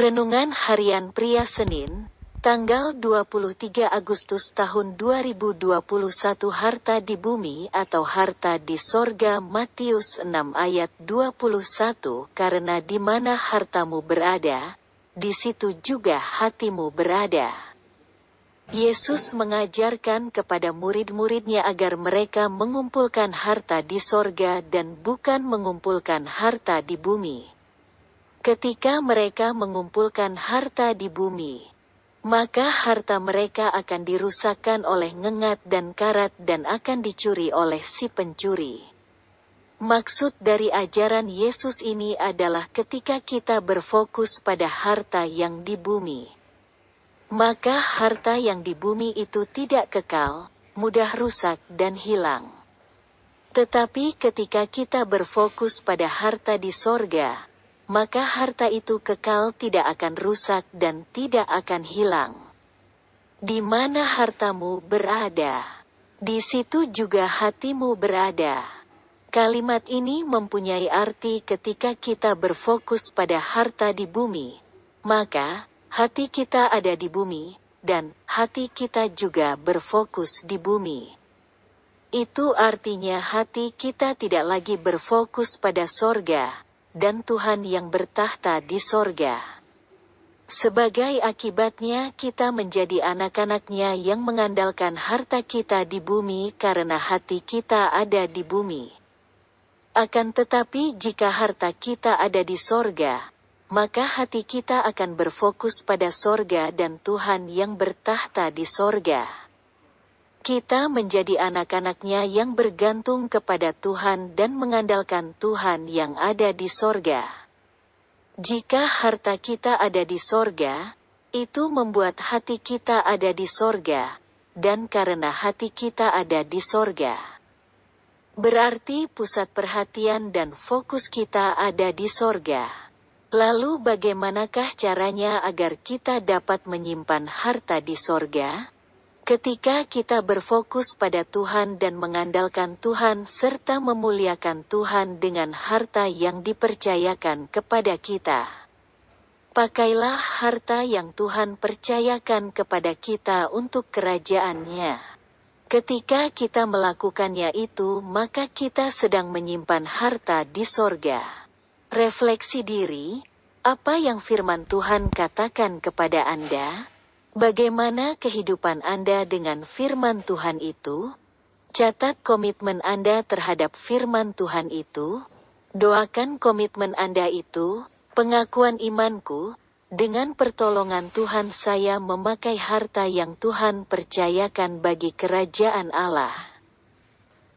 Renungan Harian Pria Senin, tanggal 23 Agustus tahun 2021 Harta di bumi atau harta di sorga Matius 6 ayat 21 Karena di mana hartamu berada, di situ juga hatimu berada. Yesus mengajarkan kepada murid-muridnya agar mereka mengumpulkan harta di sorga dan bukan mengumpulkan harta di bumi. Ketika mereka mengumpulkan harta di bumi, maka harta mereka akan dirusakkan oleh ngengat dan karat dan akan dicuri oleh si pencuri. Maksud dari ajaran Yesus ini adalah ketika kita berfokus pada harta yang di bumi, maka harta yang di bumi itu tidak kekal, mudah rusak dan hilang. Tetapi ketika kita berfokus pada harta di sorga, maka harta itu kekal tidak akan rusak dan tidak akan hilang. Di mana hartamu berada, di situ juga hatimu berada. Kalimat ini mempunyai arti ketika kita berfokus pada harta di bumi, maka hati kita ada di bumi, dan hati kita juga berfokus di bumi. Itu artinya hati kita tidak lagi berfokus pada sorga, dan Tuhan yang bertahta di sorga. Sebagai akibatnya kita menjadi anak-anaknya yang mengandalkan harta kita di bumi karena hati kita ada di bumi. Akan tetapi jika harta kita ada di sorga, maka hati kita akan berfokus pada sorga dan Tuhan yang bertahta di sorga. Kita menjadi anak-anaknya yang bergantung kepada Tuhan dan mengandalkan Tuhan yang ada di sorga. Jika harta kita ada di sorga, itu membuat hati kita ada di sorga, dan karena hati kita ada di sorga. Berarti pusat perhatian dan fokus kita ada di sorga. Lalu bagaimanakah caranya agar kita dapat menyimpan harta di sorga? Ketika kita berfokus pada Tuhan dan mengandalkan Tuhan serta memuliakan Tuhan dengan harta yang dipercayakan kepada kita. Pakailah harta yang Tuhan percayakan kepada kita untuk kerajaannya. Ketika kita melakukannya itu maka kita sedang menyimpan harta di sorga. Refleksi diri, apa yang firman Tuhan katakan kepada Anda? Bagaimana kehidupan Anda dengan firman Tuhan itu? Catat komitmen Anda terhadap firman Tuhan itu. Doakan komitmen Anda itu, pengakuan imanku, dengan pertolongan Tuhan saya memakai harta yang Tuhan percayakan bagi kerajaan Allah.